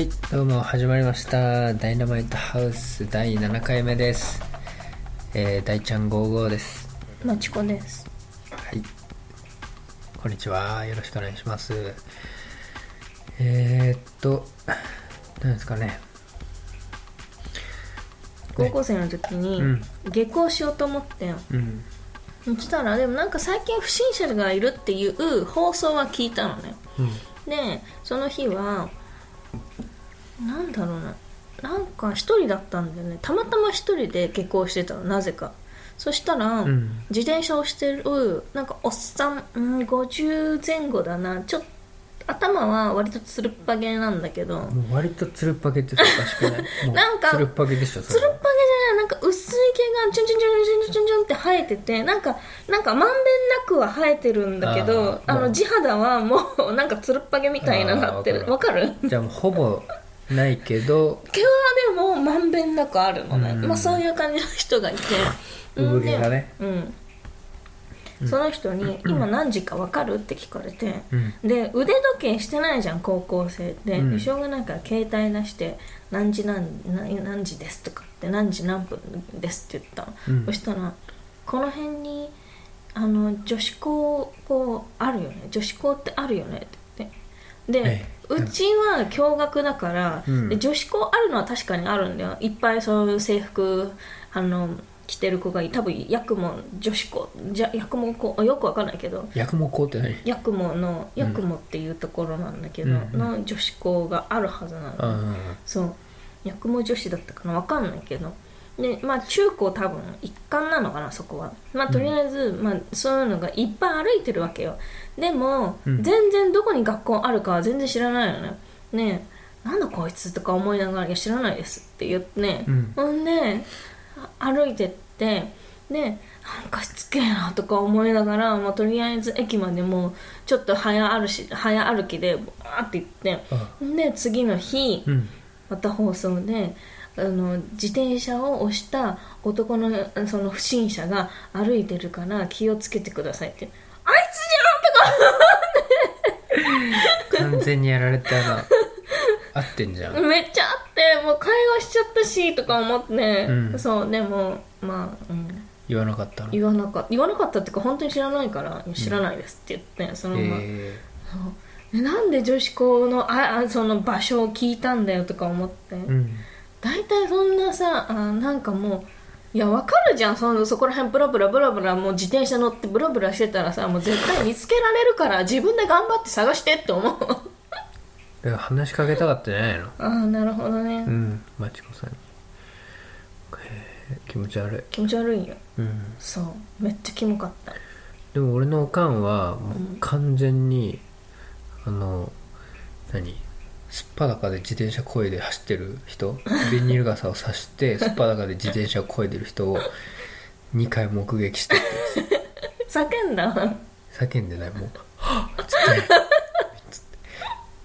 はいどうも始まりました。ダイナマイトハウス第7回目です。えー、大ちゃん55です。まちこです。はい。こんにちは。よろしくお願いします。えー、っと何ですかね。高校生の時にうん。下校しようと思ってん。うん。そしたらでもなんか最近不審者がいるっていう放送は聞いたのね。うん。でその日はなんだろうな。なんか一人だったんだよね。たまたま一人で下校してたの。なぜか。そしたら、うん。自転車をしてるなんかおっさん、うん、50前後だな。ちょっと頭は割とつるっぱげなんだけど。割とつるっぱげっておかしくない？なんかつるっぱげでしょつるっぱげじゃない。なんか薄い毛がチュンチュンチュンチュンチュンチュンって生えててなんかなんかまんべんなくは生えてるんだけどあの地肌はもうなんかつるっぱげみたいななってるわかるじゃあもうほぼないけど。毛はでもまんべんなくあるのね、うん。まあ、そういう感じの人がいて。産毛がね。うん。その人に「今何時か分かる?」って聞かれて、うん。で腕時計してないじゃん高校生って、うん。でしょうがないから携帯出して「何時何何何時です」とかって「何時何分です」って言ったの、うん。そしたら「この辺にあの女子校こうあるよね。女子校ってあるよね」ってで、ええ。うちは共学だから、うん。で女子校あるのは確かにあるんだよ。いっぱいそういう制服あの着てる子がい多分八雲女子校じゃ八雲校よくわかんないけど八雲校って何？八雲の八雲っていうところなんだけど、うんの女子校があるはずなの、あそう。八雲女子だったかな？わかんないけどでまあ中高多分一貫なのかなそこは。まあとりあえず、まあ、そういうのがいっぱい歩いてるわけよ。でも、うん。全然どこに学校あるかは全然知らないのね。ねえなんだこいつとか思いながら「いや知らないです」って言ってね、うん。ほんであ歩いてってでなんかしつけえなとか思いながら、まあ、とりあえず駅までもうちょっと早歩し早歩きでバーって行って。あで次の日、うん。また放送であの自転車を押した男のその不審者が歩いてるから気をつけてくださいって。あ い完全にやられたな合ってんじゃん。つじゃんめっちゃあってもう会話しちゃったしとか思って、うん。そうでもまあ、うん、言わなかったの？言わなかった。言わなかったっていうか本当に知らないから知らないですって言って、そのまま、えそう。でなんで女子校のああその場所を聞いたんだよとか思って、ーうん大体そんなさあなんかもういやわかるじゃん。そのそこら辺ブラブラブラブラもう自転車乗ってブラブラしてたらさもう絶対見つけられるから自分で頑張って探してって思う。だから話しかけたかったんじゃないの？ああなるほどね、うんまちこさんに。へー気持ち悪い。気持ち悪いよ。うん。そう。めっちゃキモかった。でも俺のおかんはもう完全に、あの何？すっぱだかで自転車こいで走ってる人ビニール傘を差して すっぱだかで自転車をこいでる人を2回目撃してて叫んだ叫んでないもう「はっ!」つって。つって。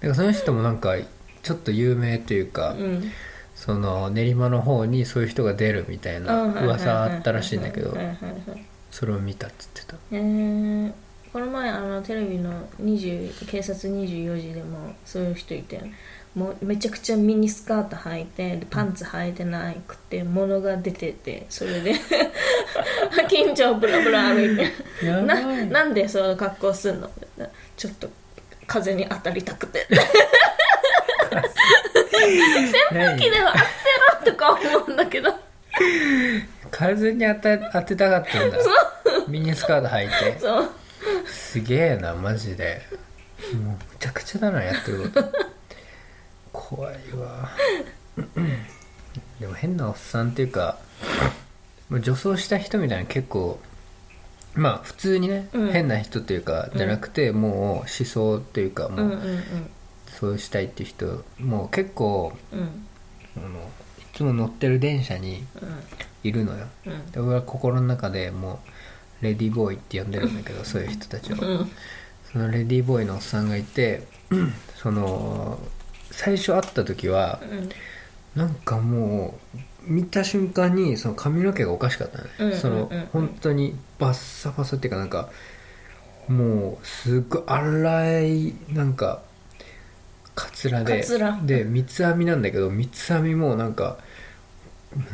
だからその人もなんかちょっと有名というか、うん。その練馬の方にそういう人が出るみたいな噂あったらしいんだけどそれを見たっつってた。えーこの前あのテレビの20警察24時でもそういう人いてもうめちゃくちゃミニスカート履いてでパンツ履いてなくて物が出ててそれで近所をブラブラ歩いてない。なんでその格好すんの？ちょっと風に当たりたくて。何好きでは当てろとか思うんだけど。風に当て当てたかったんだ。ミニスカート履いて。そうすげえなマジで。もうむちゃくちゃだなやってること。怖いわ。でも変なおっさんっていうか女装した人みたいなの結構まあ普通にね、うん。変な人っていうかじゃなくて、もう思想っていうかもうんうんうそうしたいっていう人もう結構うん。うんあのいつも乗ってる電車にいるのよ。うん。で俺は心の中でもうレディーボーイって呼んでるんだけどそういう人たちを。うん。そのレディーボーイのおっさんがいてその最初会った時はうん。なんかもう見た瞬間にその髪の毛がおかしかったね、うんうんうんその本当にバッサバサっていうかなんかもうすっごい荒いなんかカツラで。で三つ編みなんだけど三つ編みもなんか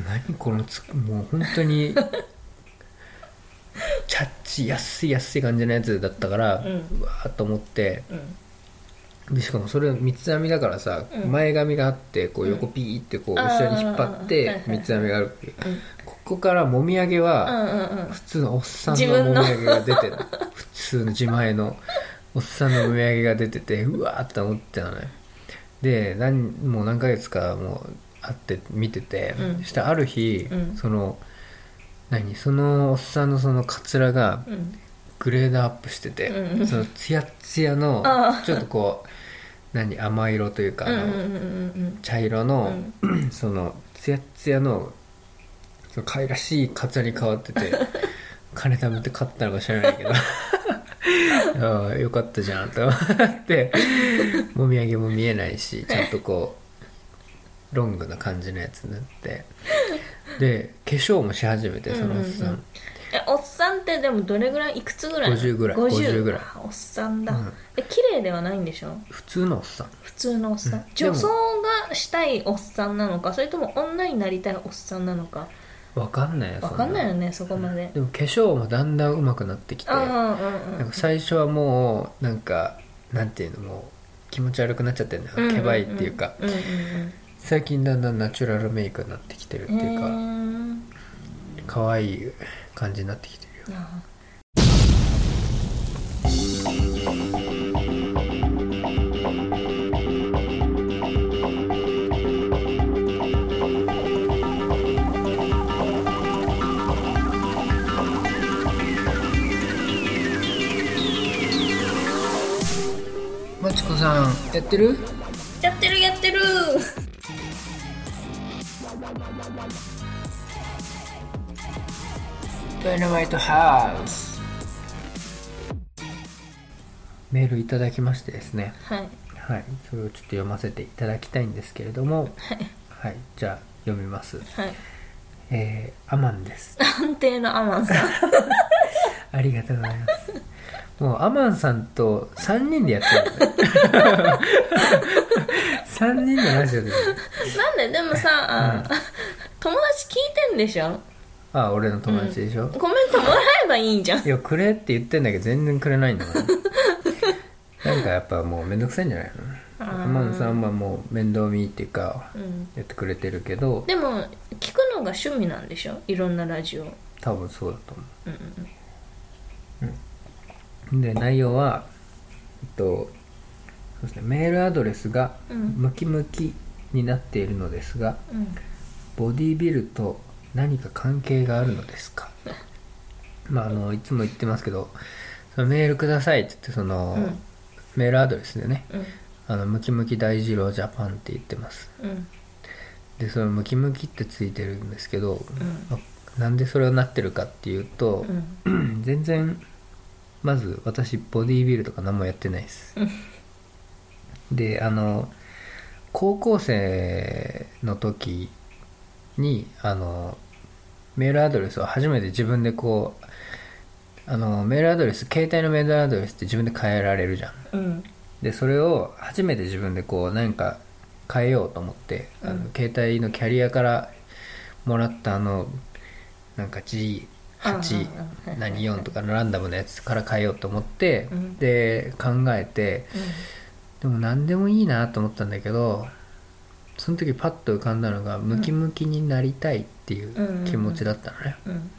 何このつもう本当にチャッチ安い安い感じのやつだったから、ううんわーっと思って。うん。でしかもそれ三つ編みだからさ、うん。前髪があってこう横ピーってこう後ろに引っ張っあーはいてはい。三つ編みがあるうん。ここからもみあげうはんうんうん。普通のおっさん自分ののもみあげが出てる普通の自前のおっさんのもみあげが出ててうわーって思ってたのねで何もう何ヶ月かもう会って見てて、うん。そしてある日、うん。その何？そのおっさんのそのカツラがうん。グレードアップしてて、うん。そのツヤッツヤのちょっとこう何？甘色というか、あのうんうんうんうん茶色の、そのツヤッツヤのその可愛らしいカツラに変わってて 金貯めて買ったのか知らないけど。ああよかったじゃんと思ってもみあげも見えないしちゃんとこうロングな感じのやつになってで化粧もし始めてそのおっさん、うんうんうん。えおっさんってでもどれぐらいいくつぐらいなの？50ぐらい。50, 50ぐらい。あおっさんだ、うん。で綺麗ではないんでしょ？普通のおっさん。普通のおっさん、うん。女装がしたいおっさんなのかそれとも女になりたいおっさんなのか？わかんないよわかんないよねそこまで、でも化粧もだんだん上手くなってきて。ああうんなんか最初はもうなんかなんていうのもう気持ち悪くなっちゃってるんだうんよけばいっていうか。うんうん最近だんだんナチュラルメイクになってきてるってうんいうかうん可愛い感じになってきてるよ。あまちこさんやってる？やってるやってるダイナマイトハウスメールいただきましてですね。はい。はい。それをちょっと読ませていただきたいんですけれども。はい。はい。じゃあ読みます。はい。えー、アマンです。安定のアマンさん。ありがとうございます。もうアマンさんと3人でやってるんだよ3人のラジオで。なんででもさ、あ友達聞いてんでしょ？あ俺の友達でしょ、コメントもらえばいいんじゃん。いやくれって言ってんだけど全然くれないんだからなんかやっぱもうめんどくさいんじゃないの？アマンさんはもう面倒見っていうかうん。やってくれてるけど。でも聞くのが趣味なんでしょ？いろんなラジオ。多分そうだと思う。んうんうで内容はえっとそうですね。メールアドレスがうん。ムキムキになっているのですがうん。ボディビルと何か関係があるのですか？まああのいつも言ってますけどそのメールくださいって言ってその、うん。メールアドレスでねうん。あのムキムキ大二郎ジャパンって言ってます。うん。でそのムキムキってついてるんですけど、うん。あなんでそれをなってるかっていうとう、ん。全然まず私ボディービルとか何もやってないです。であの高校生の時にあのメールアドレスを初めて自分でこうあのメールアドレス携帯のメールアドレスって自分で変えられるじゃん。うん。でそれを初めて自分でこう何か変えようと思って、あのうん。携帯のキャリアからもらったあのなんか G8 うんうんうん。何4とかのランダムなやつから変えようと思って、うん。で考えてでも何でもいいなと思ったんだけどその時パッと浮かんだのがムキムキになりたいっていう気持ちだったのね、うん。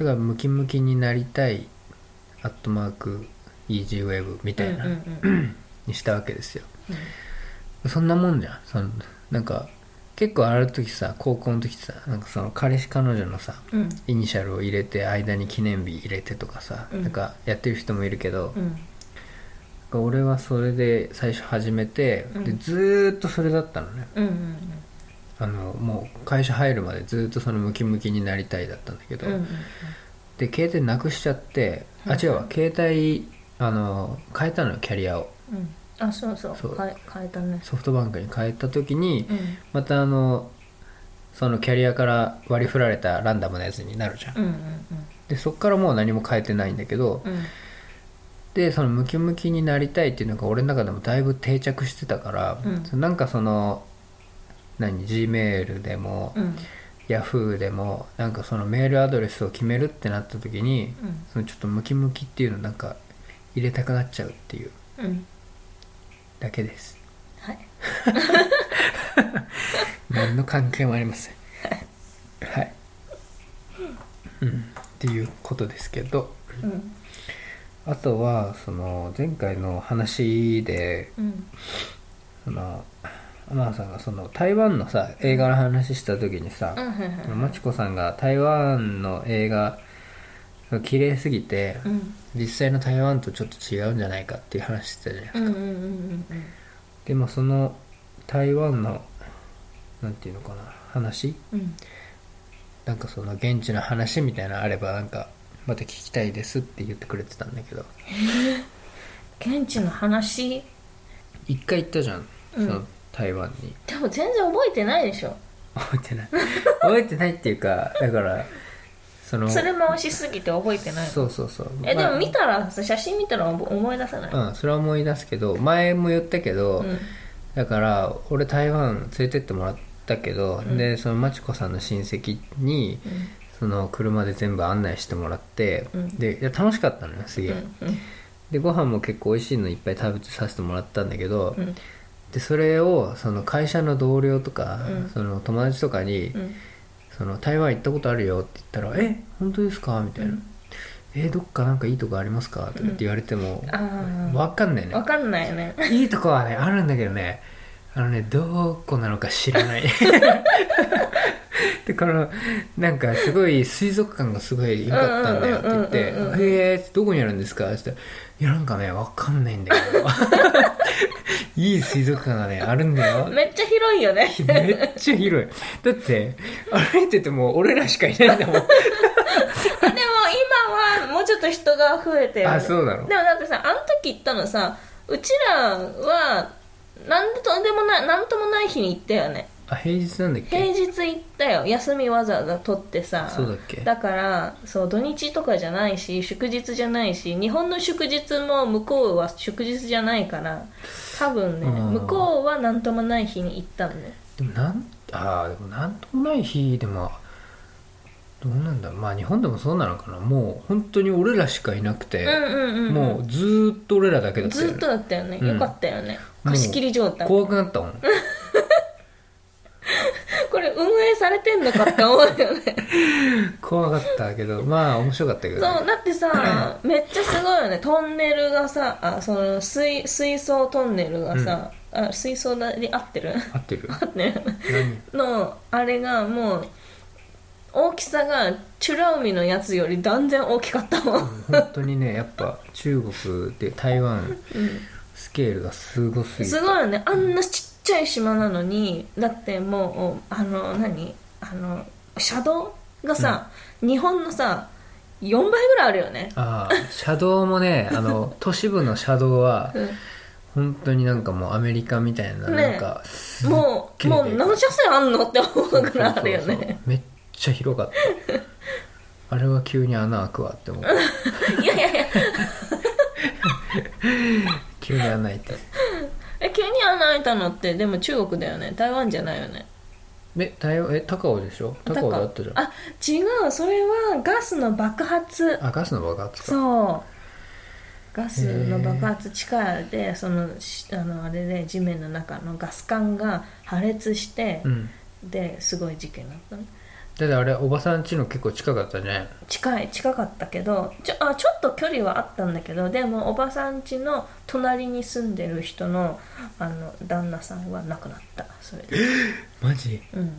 だからムキムキになりたいアットマーク EasyWeb みたいな、うんうんにしたわけですよ。そんなもんじゃん。そのなんか結構ある時さ高校の時さなんかその彼氏彼女のさうんうん。イニシャルを入れて間に記念日入れてとかさ、うん。なんかやってる人もいるけど、うん俺はそれで最初始めて、うん。でずーっとそれだったのね。うんうんあのもう会社入るまでずーっとそのムキムキになりたいだったんだけど、うんうんで携帯なくしちゃってあはい違うわ。携帯あの変えたのよキャリアを。うん。あそうそう。そう。変え変えたね。ソフトバンクに変えた時に、うん。またあのそのキャリアから割り振られたランダムなやつになるじゃん、うんうん。でそっからもう何も変えてないんだけどうんでそのムキムキになりたいっていうのが俺の中でもだいぶ定着してたから、うん。なんかその何 G メールでも、うん。ヤフーでもなんかそのメールアドレスを決めるってなった時にうん。そのちょっとムキムキっていうのなんか入れたくなっちゃうっていううん。だけです。はい。何の関係もありません。はい、うん、っていうことですけど。うんあとはその前回の話でうん。その天野さんがその台湾のさ映画の話した時にさ、うんはいはい。まちこさんが台湾の映画が綺麗すぎて、うん。実際の台湾とちょっと違うんじゃないかっていう話してたじゃないですか、でもその台湾のなんていうのかな話？うん。なんかその現地の話みたいなのあればなんかまた聞きたいですって言ってくれてたんだけど。現地の話？一回行ったじゃん、うん。その台湾に。でも全然覚えてないでしょ。覚えてない。覚えてないっていうか だからそのそれ回しすぎて覚えてない。そうそうそう。えでまあも見たらさ写真見たら思思い出さない？うんそれは思い出すけど前も言ったけど、うん。だから俺台湾連れてってもらったけど、ん。でそのまちこさんの親戚にうんその車で全部案内してもらって、うん。でいや楽しかったのよすげえ、うんでご飯も結構美味しいのいっぱい食べてさせてもらったんだけど、うん。でそれをその会社の同僚とか、うん。その友達とかに、うん。その台湾行ったことあるよって言ったら「え本当ですか?」みたいな。うん「えどっかなんかいいとこありますか?」とかって言われても、あー。わかんないね。わかんないよね。いいとこはねあるんだけどねあのねどこなのか知らない でこのなんかすごい水族館がすごい良かったんだよって言ってうんうんうんうん「へえどこにあるんですか?」って言ったら「いやなんかねわかんないんだけど いい水族館がねあるんだよ」めっちゃ広いよね。めっちゃ広い。だって歩いてても俺らしかいないんだもん。でも今はもうちょっと人が増えてる。あそうなの。でもだってさあの時行ったのさうちらは何とでもない何ともない日に行ったよねあ平日なんだっけ？平日行ったよ。休みわざわざ取ってさ。そうだっけ？だからそう土日とかじゃないし祝日じゃないし日本の祝日も向こうは祝日じゃないから多分ねうん。向こうは何ともない日に行ったんだよでもなんああでもなんともない日でもどうなんだまあ日本でもそうなのかな。もう本当に俺らしかいなくて、もうずーっと俺らだけだったよ、ね、ずっとだったよね、うん。よかったよね。貸し切り状態。怖くなったもん これ運営されてんのかって思うよね。怖かったけどまあ面白かったけど、そうだってさ めっちゃすごいよね。トンネルがさあその水水槽トンネルがさ、あ水槽で合ってる？合ってる。合ってる何？のあれがもう大きさがチュラ海のやつより断然大きかったもん、本当にねやっぱ中国で台湾うん。スケールがすごすぎて。すごいよね。あんなちっちゃい島なのにだってもうあの何？あの車道がさ、日本のさ4倍ぐらいあるよね、ああ車道もねあの 都市部の車道はうん。本当になんかもうアメリカみたいなねなんかもうもう何車線あんのって思うぐらいあるよね。めっちゃ広かった。あれは急に穴開くわって思う いやいやいや。急に穴開いてえ急に穴開いたのってでも中国だよね。台湾じゃないよね。え台湾え高尾でしょ？高尾だったじゃん。あ違う。それはガスの爆発。あガスの爆発か。そう。ガスの爆発力でそのしあのあれで地面の中のガス管が破裂してう、ん。ですごい事件になったのだってあれおばさん家の結構近かったね。近い近かったけどちょあちょっと距離はあったんだけどでもおばさん家の隣に住んでる人のあの旦那さんは亡くなった。それで。マジ？うん。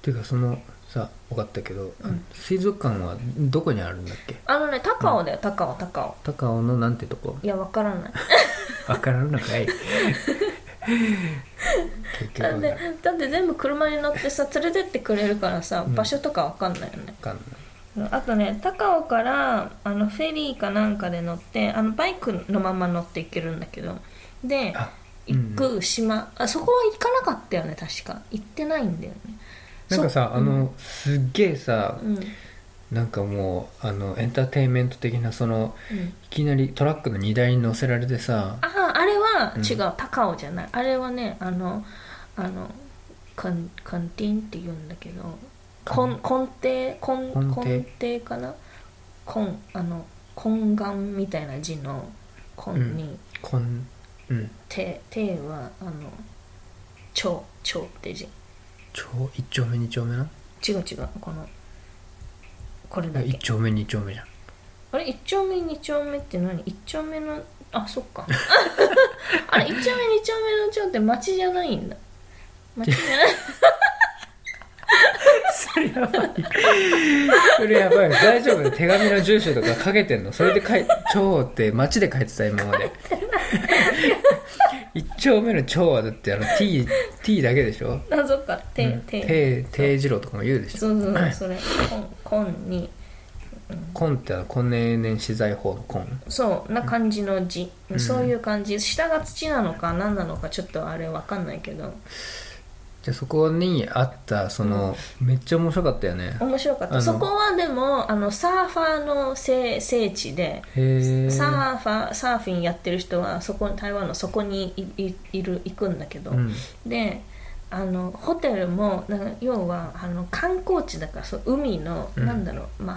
ていうかそのさ分かったけど、あの水族館はどこにあるんだっけ？あのね高尾だよ高尾高尾。高尾のなんてとこ？いやわからない。分からんのかい結局だだって全部車に乗ってさ連れてってくれるからさ場所とかわかんないよね、分かんない。あとね高尾からあのフェリーかなんかで乗ってあのバイクのまま乗って行けるんだけどであ行く島、あそこは行かなかったよね確か。行ってないんだよね。なんかさそあのすっげえさうん。なんかもうあのエンターテインメント的なそのうん。いきなりトラックの荷台に乗せられてさあああれはうん。違う、高尾じゃない。あれはねあのあのカンカンティンって言うんだけど根根底根根底根底かな？根あの根願みたいな字の根に、こんうん。手手はあの蝶蝶って字。超一丁目二丁目な？違う違うこのこれだけ。一丁目二丁目じゃん。あれ？一丁目二丁目って何？一丁目のあそっか。あれ？一丁目二丁目の丁って町じゃないんだ町じゃないそれやばい。それやばい。大丈夫？手紙の住所とか書けてんの？それで書い「蝶」って街で書いてた今まで。一丁目の「蝶」はだってあの T, T だけでしょ？あそっか。手うん。手定定次郎とかも言うでしょ？そうそうそうそれ。根根に。根ってあの根年年資材法の根そうな感じの字、ん。そういう感じ。下が土なのか何なのかちょっとあれわかんないけどじゃあそこにあったその、めっちゃ面白かったよね。面白かった。そこはでもあのサーファーの聖聖地でサーファーサーフィンやってる人はそこ台湾のそこにいいいる行くんだけど、うん。であのホテルもなんか要はあの観光地だからそう海の、うん。なんだろうまあ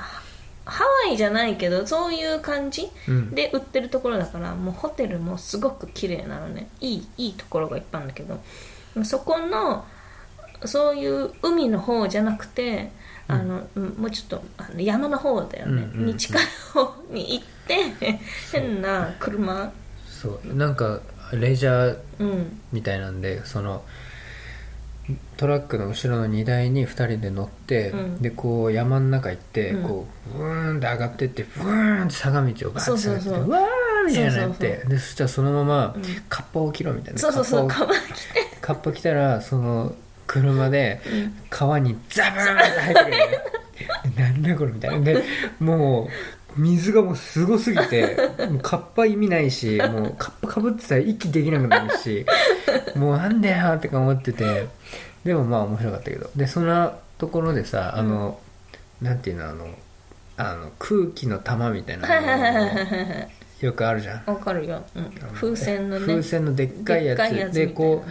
ハワイじゃないけどそういう感じうん。で売ってるところだからもうホテルもすごく綺麗なのね。いいいいところがいっぱいあるんだけどそこのそういう海の方じゃなくてあの、もうちょっとあの山の方だよね、うんうんうん。に近い方に行って変な車。そう。なんかレジャーうんみたいなんでそのトラックの後ろの荷台に2人で乗って、うん。でこう山の中行って、うん。こうブーンって上がってってブーンって坂道をバーッて下がってってわーみたいになってでそしたらそのまま、うん。カッパを切ろうみたいな。そうそうそう。カッパ着て。カッパ来たらその車でうん川にザブーンって入ってくるね。でなんだこれみたいな。でもう水がもうすごすぎてもうカッパ意味ないしもうカッパかぶってたら息できなくなるしもうなんだよってか思ってて。でもまあ面白かったけど。でそのところでさあの、なんていうのあのあの空気の玉みたいなよくあるじゃん。わかるよ、うん、風船のね風船のでっかいやつ。でっかい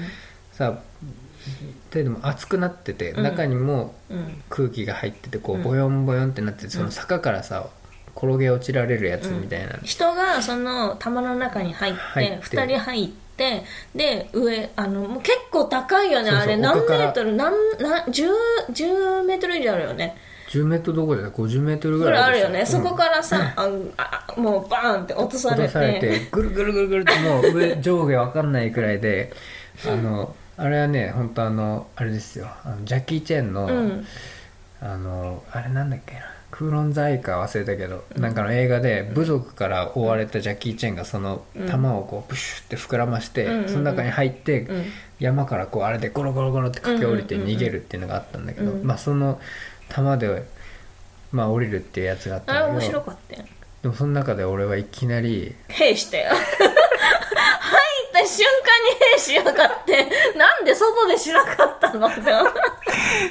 やつみたいうさででも熱くなってて、うん。中にもうん。空気が入っててこううん。ボヨンボヨンってなっててその坂からさ転げ落ちられるやつみたいな、人がその玉の中に入って入って。2人入ってで上あのもう結構高いよねそうそうあれ。何メ丘からートル何何 10, 10メートル以上あるよね。10メートルどころで50メートルぐぐらいあるよね、そこらからさ、ああもうバーンって落とされて。落とされてぐるぐるぐるぐるってもう上上下わかんないくらいであのあれはね本当あのあれですよ。あのジャッキー・チェンの、うん。あのあれなんだっけな。クーロンザイか忘れたけど、なんかの映画で部族から追われたジャッキー・チェンがその弾をこうプシュって膨らまして、うんうんうん。その中に入って、うん。山からこうあれでゴロゴロゴロって駆け下りて逃げるっていうのがあったんだけど、うん。まあその弾でまあ降りるっていうやつがあったあれ面んだけど白かったよ。でもその中で俺はいきなり 兵したよ。入 った瞬間に兵しやがって なんで外でしなかったの？っ て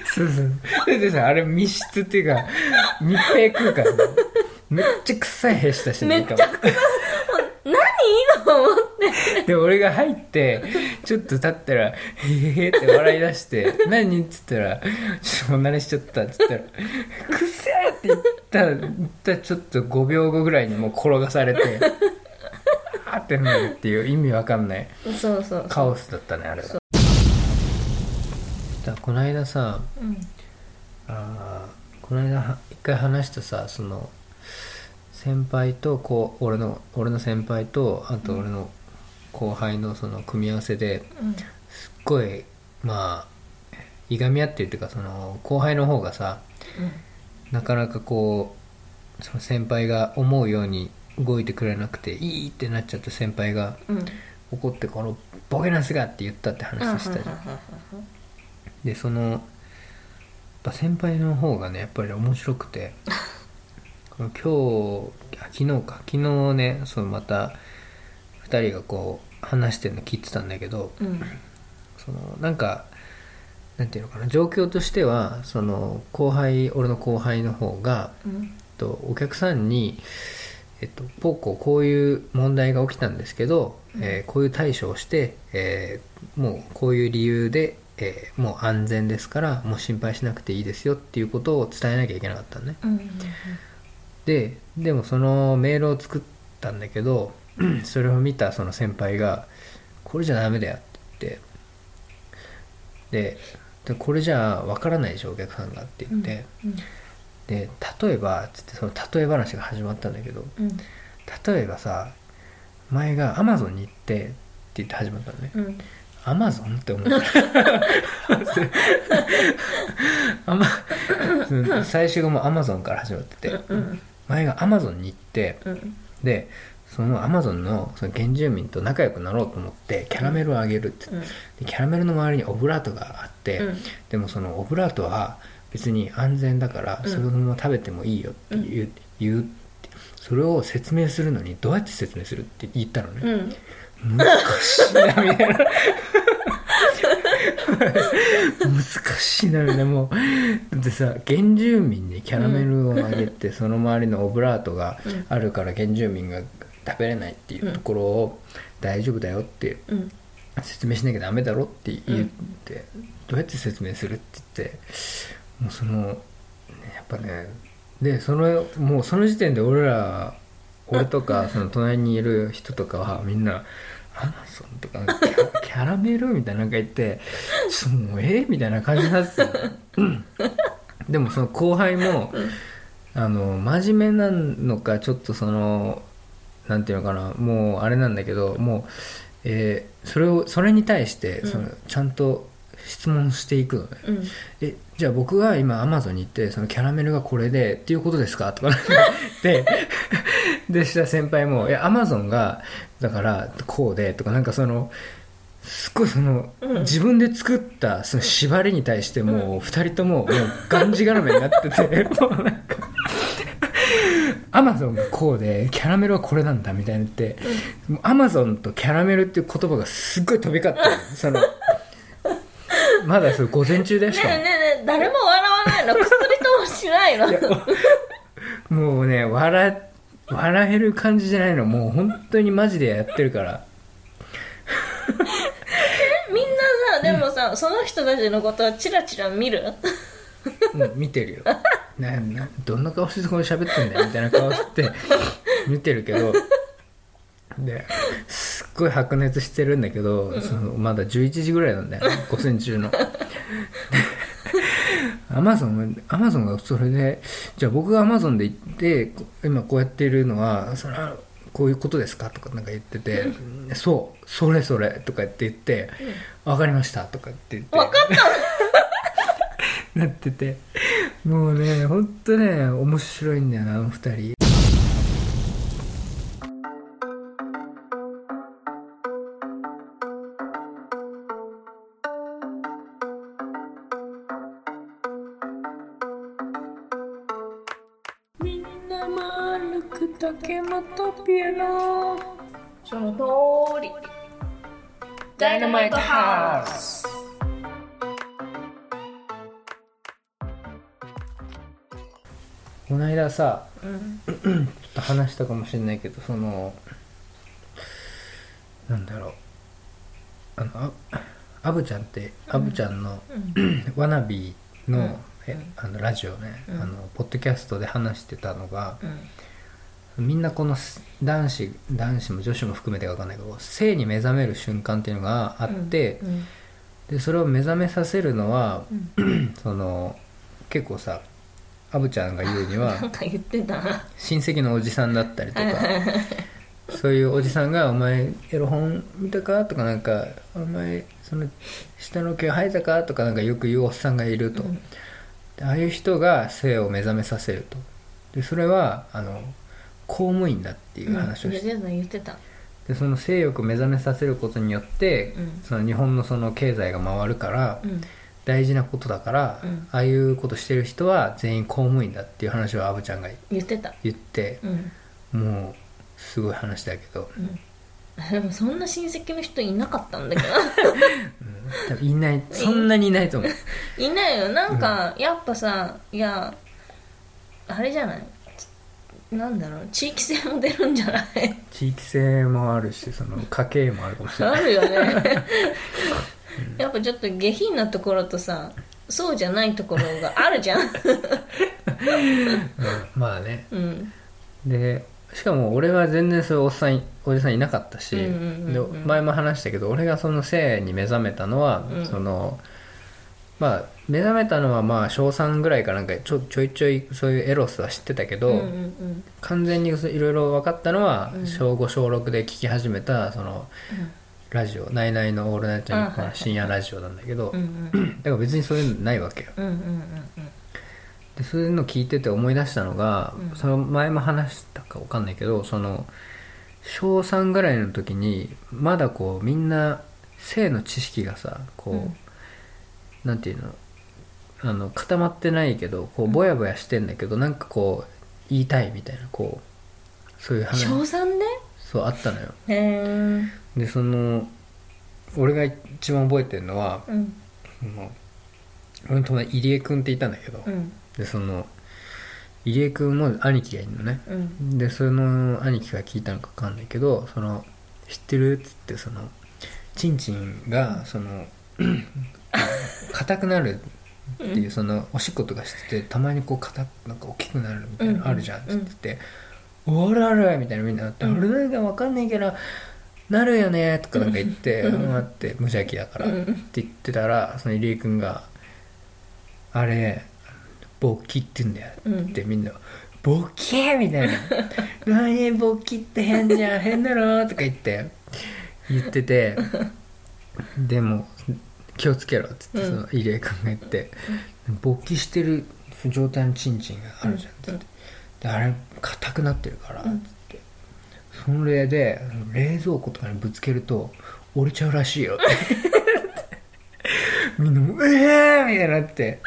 そうそう。そでさあれ密室っていうか密閉空間でめっちゃ臭い部屋したしめっちゃくちゃ何？と思って。で俺が入ってちょっと経ったら「へへへ」って笑い出して「何?」っつったら「ちょっとおなれしちゃった」っつったら「くせえ!」って言った言ったちょっと5秒後ぐらいにもう転がされて。あーってなるっていう意味わかんないそうそうカオスだったねあれは。だこの間さうん。あーこの間は一回話したさその先輩とこう俺の俺の先輩とあと俺の後輩のその組み合わせでうん。すっごいまあいがみ合ってるっていうかその後輩の方がさなかなかこうその先輩が思うように動いてくれなくていいってなっちゃった先輩が怒ってこのボケなすがって言ったって話したじゃん。でそのやっぱ先輩の方がねやっぱり面白くて この今日あ昨日か。昨日ねそのまた2人がこう話してるの聞いてたんだけどうん。そのなんかなんていうのかな状況としてはその後輩俺の後輩の方がうん。とお客さんに、えっと、ポーコーこういう問題が起きたんですけど、うん。えーこういう対処をして、えーもうこういう理由で、えーもう安全ですからもう心配しなくていいですよっていうことを伝えなきゃいけなかったのね。うんででもそのメールを作ったんだけど それを見たその先輩が「これじゃダメだよ」って。言ってででこれじゃあ分からないでしょお客さんがって言って、うんで例えばつってその例え話が始まったんだけどうん。例えばさ前がアマゾンに行ってって言って始まったのね。うん。アマゾンって思った。アマ最初がもうアマゾンから始まっててうん。前がアマゾンに行ってうん。でそのアマゾンのその原住民と仲良くなろうと思ってキャラメルをあげるってうん。でキャラメルの周りにオブラートがあって、うん。でもそのオブラートは別に安全だからうん。それをまま食べてもいいよって言う,、言うってそれを説明するのにどうやって説明するって言ったのね、うん。難しいなみたいな。難しいなみたいな。もうでさ原住民にキャラメルをあげて、その周りのオブラートがうん。あるから原住民が食べれないっていうところを大丈夫だよってうん。説明しなきゃダメだろって言って、どうやって説明するって言ってもうそのねやっぱねでそのもうその時点で俺ら俺とか その隣にいる人とかはみんな「アマゾンとかキャ キャラメル?」みたいななんか言って「ちょっともうええ?」みたいな感じになってたのうんでもその後輩も、あの真面目なのかちょっとそのなんていうのかなもうあれなんだけどもう、えーそれをそれに対してうんその、ちゃんと質問していくのね、うん。えじゃあ僕が今アマゾンに行ってそのキャラメルがこれでっていうことですか？とか言って。でした先輩も「いやアマゾンがだからこうで」とかなんかそのすっごいその、うん。自分で作ったその縛りに対してもう二人とももうがんじがらめになってて もうなんかアマゾンがこうでキャラメルはこれなんだみたいに言って、アマゾンとキャラメルっていう言葉がすっごい飛び交ってる。そのまだそれ午前中でしかもねえねえねえ誰も笑わないの。薬ともしないの。もうね笑笑える感じじゃないの。もう本当にマジでやってるから。みんなさでもさその人たちのことはチラチラ見る？うん見てるよ。ななどんな顔してそこで喋ってんだよみたいな顔して見てるけどですっごい白熱してるんだけど、そのまだ11時ぐらいなんだよね。午前中の。アマゾンアマゾンがそれでじゃあ僕がアマゾンで行ってこ今こうやっているのはそれはこういうことですかとかなんか言ってて「そうそれそれ」とかって言って「分かりました」とかって言って。分かった。なってて。もうねほんとね面白いんだよなあの二人竹本ピアノ。その通り。ダイナマイトハウス。この間さうん。ちょっと話したかもしれないけどそのなんだろう。あのあアブちゃんってアブちゃんの、ワナビーの,、うん。えあのラジオね、うん。あのポッドキャストで話してたのがうんみんなこのす男子男子も女子も含めてか分かんないけど性に目覚める瞬間っていうのがあって、うんでそれを目覚めさせるのはうん その結構さアブちゃんが言うには なんか言ってた。な親戚のおじさんだったりとか そういうおじさんが「お前エロ本見たか?」とかなんか「お前その下の毛生えたか?」とかなんかよく言うおっさんがいると、ああいう人が性を目覚めさせると。でそれはあの公務員だっていう話をして、言ってた言ってた。でその性欲を目覚めさせることによって、うん。その日本のその経済が回るから、うん。大事なことだから、うん。ああいうことしてる人は全員公務員だっていう話をアブちゃんが言ってた。言ってうん。もうすごい話だけど、うん。でもそんな親戚の人いなかったんだけど。うん。多分いない。そんなにいないと思う。いないよ。なんか、やっぱさいやあれじゃない？なんだろう。地域性も出るんじゃない？地域性もあるしその家計もあるかもしれない。あるよね。やっぱちょっと下品なところとさそうじゃないところがあるじゃん。うん。まあね。うん。でしかも俺は全然そういうおっさんおじさんいなかったし、うんうんうんでうん。前も話したけど俺がその性に目覚めたのは、うん。そのまあ目覚めたのはまあ小3ぐらいかなんかちょちょいちょいそういうエロスは知ってたけど、うんうん完全にいろいろ分かったのは、うん。小5小6で聞き始めたそのラジオ「ナイナイのオールナイトニッポン」深夜ラジオなんだけど、うんうんうん。だから別にそういうのないわけよ。うんうんうんでそういうの聞いてて思い出したのが、うん。その前も話したか分かんないけどその小3ぐらいの時にまだこうみんな性の知識がさこう、うんなんていうの？あの固まってないけどこうぼやぼやしてんだけど、なんかこう言いたいみたいなこうそういう話。小3で？そうあったのよ。へえでその俺が一番覚えてるのはうん。その俺の友達入江君っていたんだけど、うん。でその入江君も兄貴がいるのね。うん。でその兄貴が聞いたのか分かんないけどその「知ってる?」っつってそのチンチンがその硬くなるっていうそのおしっことかしててたまにこう硬くなんか大きくなるみたいなのあるじゃんっつってて「おらら」みたいなみんななって「うん俺なんか分かんないけどなるよね」とかなんか言って「うん」って無邪気だからうん。って言ってたらその入江君が「あれ勃起って言うんだよ」ってみんな「勃起!」みたいな「何？勃起って変じゃん。変だろ」とか言って言ってて。でも気をつけろっつってうん。その入江君が言って勃起してる状態のチンチンがあるじゃんって。言ってであれ硬くなってるからっつって。それで冷蔵庫とかにぶつけると折れちゃうらしいよって。みんなも「ええー!」みたいになって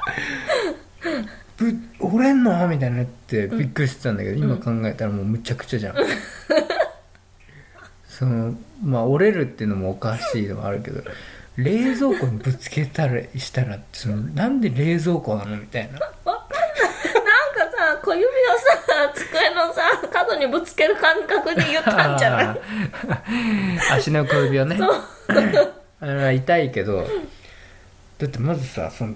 「ぶ折れんの?」みたいになってびっくりしてたんだけど、今考えたらもうむちゃくちゃじゃん。そのまあ折れるっていうのもおかしいのもあるけど冷蔵庫にぶつけたらしたらそのなんで冷蔵庫なのみたいな。なんかさ小指をさ机のさ角にぶつける感覚で言ったんじゃない？足の小指をね。あれは痛いけどだってまずさその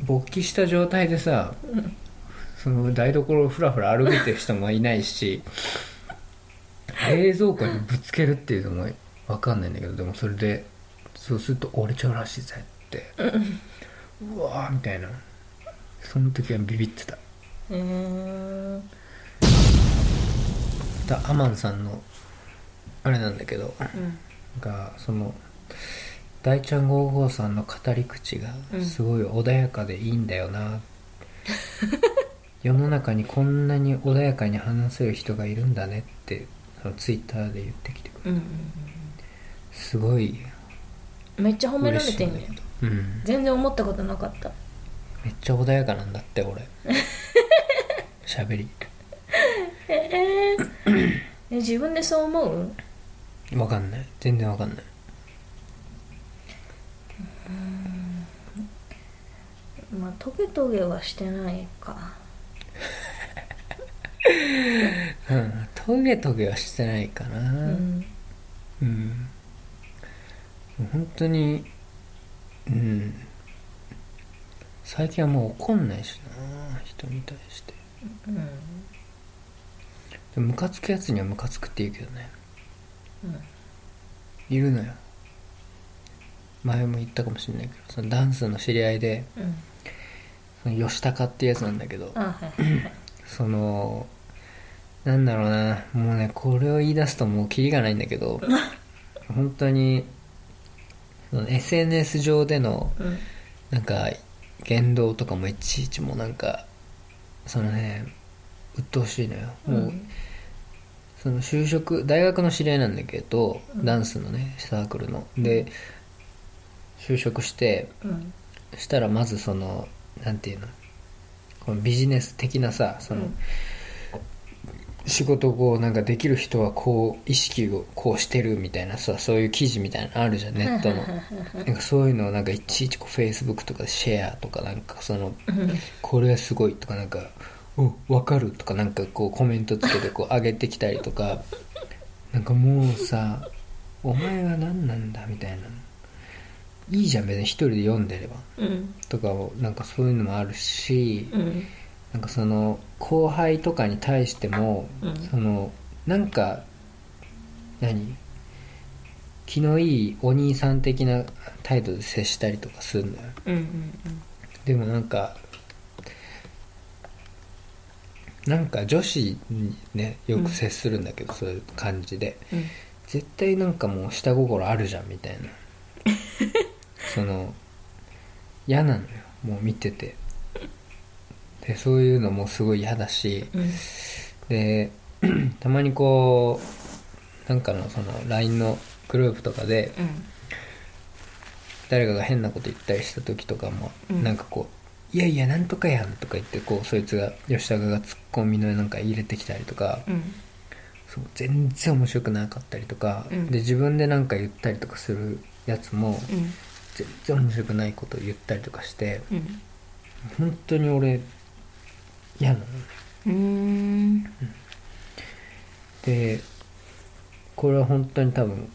勃起した状態でさ、その台所をふらふら歩いてる人もいないし冷蔵庫にぶつけるっていうのも分かんないんだけどでもそれでそうすると折れちゃうらしいぜって、うわーみたいな。その時はビビってた。へえだアマンさんのあれなんだけどうんがその大ちゃん55さんの語り口がうんすごい穏やかでいいんだよな、世の中にこんなに穏やかに話せる人がいるんだねってそのツイッターで言ってきてくれうん。すごいめっちゃ褒められてんねん。うん、全然思ったことなかった。めっちゃ穏やかなんだって俺。喋り。えー、え自分でそう思う？わかんない。全然わかんない。まあトゲトゲはしてないか。うんトゲトゲはしてないかな。うん。うん、本当にうん。最近はもう怒んないしな人に対して。うん。ムカつくやつにはムカつくって言うけどね。いるのよ。前も言ったかもしれないけどそのダンスの知り合いでうん。その吉高ってやつなんだけどあはい。そのなんだろうなもうねこれを言い出すともうキリがないんだけど 本当に SNS 上でのうん。なんか言動とかもいちいちもうなんかそのね鬱陶しいのよ。もう、うんその就職大学の知り合いなんだけど、うん。ダンスのねサークルの。で就職してうん。したらまずそのなんていうのこのビジネス的なさその、うん仕事をこうなんかできる人はこう意識をこうしてるみたいなさそういう記事みたいなのあるじゃんネットの。なんかそういうのをなんかいちいちこうフェイスブックとかでシェアとかなんかそのこれはすごいとかなんか「お分かる」とかなんかこうコメントつけてこう上げてきたりとか。なんかもうさ「お前は何なんだ」みたいな。いいじゃん別に一人で読んでれば。うん。とかをなんかそういうのもあるし、うんなんかその後輩とかに対しても、うん。そのなんか何？気のいいお兄さん的な態度で接したりとかするんだよ。うんうんでもなんかなんか女子にねよく接するんだけど、そういう感じで。うん。絶対なんかもう下心あるじゃんみたいな。その嫌なのよもう見ててでそういうのもすごい嫌だしうん。で たまにこうなんかのその LINE のグループとかでうん。誰かが変なこと言ったりした時とかも、うん。なんかこう「いやいやなんとかやん」とか言ってこうそいつが吉高がツッコミのなんか入れてきたりとか、うん。そう全然面白くなかったりとか、うん。で自分でなんか言ったりとかするやつもうん。全然面白くないことを言ったりとかしてうん。本当に俺嫌なの。ねうん。でこれは本当に多分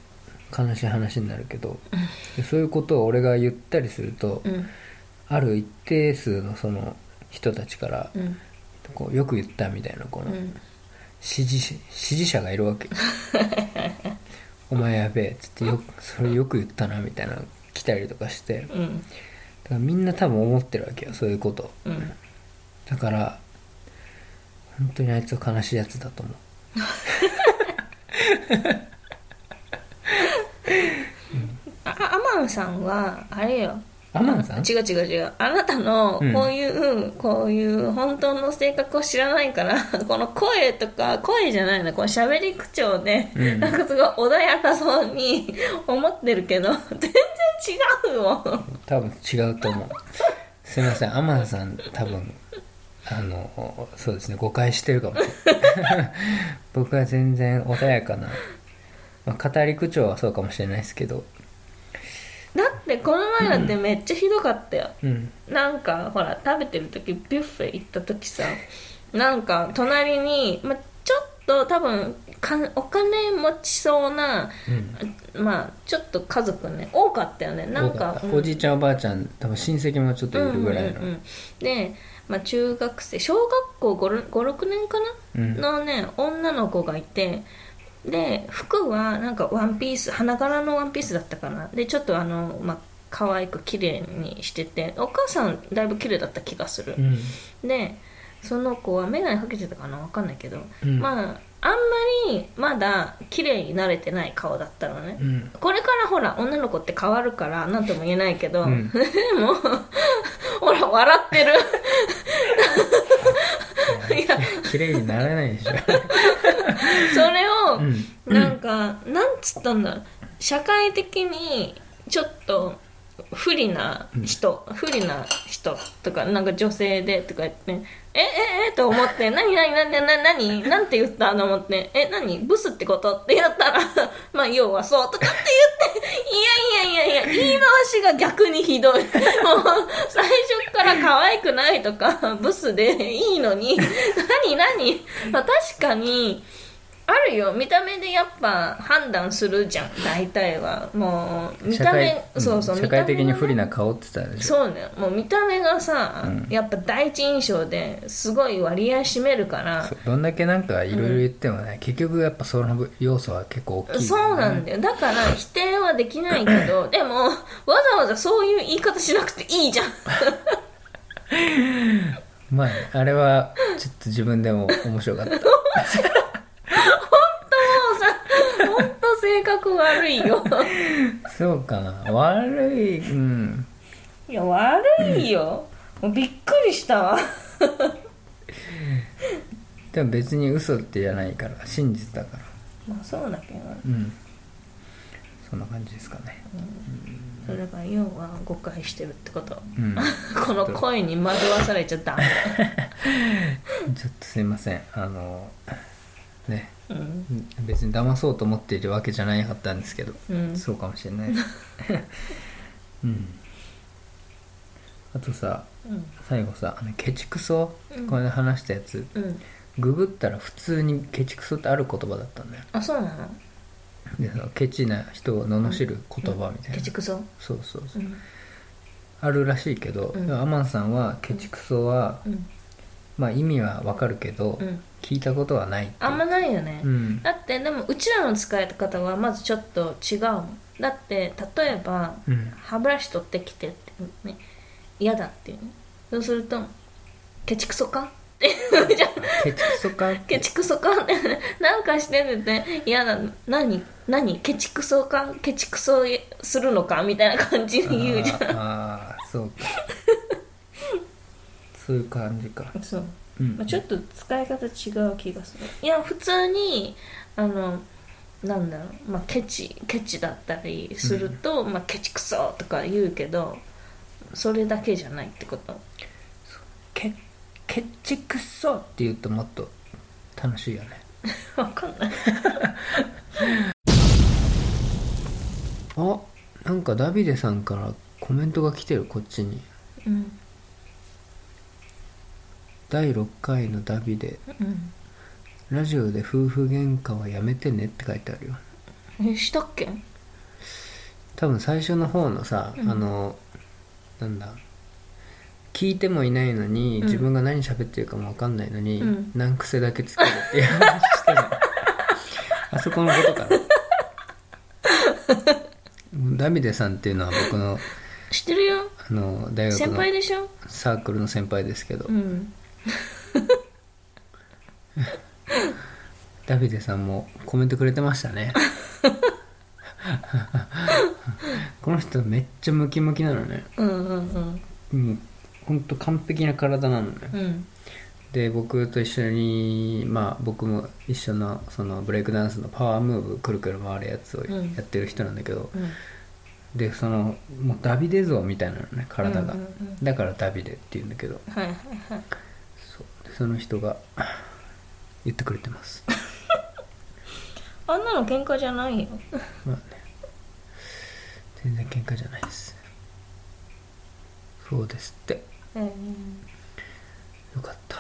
悲しい話になるけどでそういうことを俺が言ったりすると、うん。ある一定数のその人たちからうん。こうよく言ったみたいなこのうん。支持し支持者がいるわけ。お前やべえっつってよくそれよく言ったなみたいなの来たりとかして。だかうんらみんな多分思ってるわけよそういうこと。うん。だから本当にあいつは悲しいやつだと思う。あアマンさんはあれよ。アマンさん？違う違う違う。あなたのうんこういう、こういう本当の性格を知らないから この声とか声じゃないなこの喋り口調で、うん。なんかすごい穏やかそうに 思ってるけど全然違うもん。多分違うと思う。すいませんアマンさん多分あのそうですね誤解してるかも。しれない僕は全然穏やかな、まあ、語り口調はそうかもしれないですけど。だってこの前だってめっちゃひどかったよ、うん。なんかほら食べてる時ビュッフェ行った時さなんか隣に、ま、ちょっと多分かお金持ちそうなうん。まあちょっと家族ね多かったよね。なんかうん。おじいちゃんおばあちゃん多分親戚もちょっといるぐらいの。うんうんうんで、まあ、中学生小学校56年かな、うん。のね女の子がいて。で服はなんかワンピース花柄のワンピースだったかな？でちょっとあのまあ可愛く綺麗にしてて。お母さんだいぶ綺麗だった気がする、うん。でその子は眼鏡かけてたかな？わかんないけど、うん。まああんまりまだ綺麗に慣れてない顔だったのね、うん。これからほら女の子って変わるから何とも言えないけど、うん。で もほら笑ってる。いや綺麗にならないでしょ。それを、うん。なんかなんつったんだろう。社会的にちょっと不利な人、不利な人とかなんか女性でとか言ってえええと思ってなになになになになんて言ったと思ってえなにブスってこと？って言ったら まあ要はそうとかって言っていやいやいやいや言い回しが逆にひどい。もう最初から可愛くないとかブスでいいのに。何何、まあ、確かにあるよ。見た目でやっぱ判断するじゃん。大体は。もう見た目うんそうそう社会的に不利なな顔って言ってたでしょ。そうね。もう見た目がさ、うん。やっぱ第一印象ですごい割合占めるから。どんだけなんかいろいろ言ってもね、結局やっぱその要素は結構大きい、そうなんだよ。だから否定はできないけど でもわざわざそういう言い方しなくていいじゃん。まあねあれはちょっと自分でも面白かった もうさ本当性格悪いよ。そうかな。悪いうん。いや悪いよ、もうびっくりした。わでも別に嘘ってじゃないから真実だから。まあそうだけどうん。そんな感じですかね。それだから要は誤解してるってこと。うん。この声に惑わされちゃダメ。ちょっとすいません。あのねうん。別に騙そうと思っているわけじゃないかったんですけど、うん。そうかもしれない。うん。あとさうん。最後さあのケチクソ、うん。この間話したやつ。うん。ググったら普通にケチクソってある言葉だったんだよ。あそうなの？でケチな人を罵る言葉みたいな、ケチクソ？そうそうそう。う、ん。あるらしいけど、うん。アマンさんはケチクソは、うんまあ意味はわかるけど、うん。聞いたことはないあんまないよね、うん。だってでもうちらの使い方はまずちょっと違うもん。だって例えばうん。歯ブラシ取ってきてってね嫌だっていうねそうするとケチクソか？ってじゃんケチクソか？ケチクソか？っ てなんかしてるって。嫌だ。何？何？ケチクソか？ケチクソするのか？みたいな感じで言うじゃん。あーあーそうかそういう感じか。そう、うん。まあ、ちょっと使い方違う気がする。いや普通にあのなんだろう、まあ、ケチケチだったりすると、まあ、ケチクソとか言うけどそれだけじゃないってこと。ケケチクソって言うともっと楽しいよね。わかんない。あなんかダビデさんからコメントが来てるこっちに。うん第6回のダビデうん。ラジオで夫婦喧嘩はやめてねって書いてあるよ。えしたっけ？多分最初の方のさ、うん。あのなんだ聞いてもいないのに、うん。自分が何喋ってるかも分かんないのに、うん。難癖だけつける。っ ていう話してるあそこのことかな。ダビデさんっていうのは僕の知ってるよ。あの大学先の輩でしょ？サークルの先輩ですけど、うんダビデさんもコメントくれてましたね。この人めっちゃムキムキなのね。うんうんうん。うんほんと完璧な体なのね。うん。で僕と一緒にまあ僕も一緒のそのブレイクダンスのパワームーブくるくる回るやつをうん。やってる人なんだけど、うん。でそのもうダビデ像みたいなのね体が、うんうんうん。だからダビデっていうんだけど。はいはいはい。そう。でその人が言ってくれてますあんなの喧嘩じゃないよ。まあね。全然喧嘩じゃないです。そうですって。えよかった。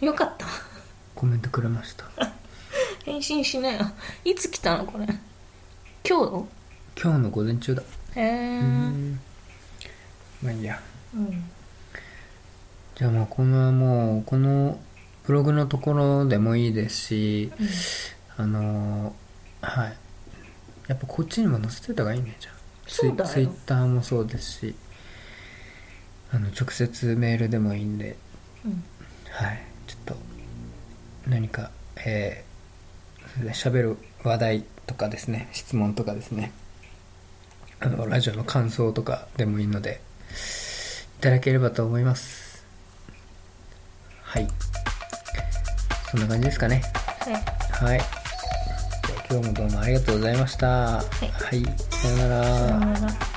ーよかった。コメントくれました。返信しないあいつ来たのこれ？今今日の午前中だ。日へえ。まあいいや。うん。じゃあまあこのもうこのブログのところでもいいですし、あのーはい。やっぱこっちにも載せてた方がいいねじゃあ。そうだよ。ツイッターもそうですしあの直接メールでもいいんで。うん。はい。ちょっと何かえー喋る話題とかですね質問とかですね。あのラジオの感想とかでもいいのでいただければと思います。はいそんな感じですかね。はい。はい。今日もどうもありがとうございました。はい、さようなら。さよなら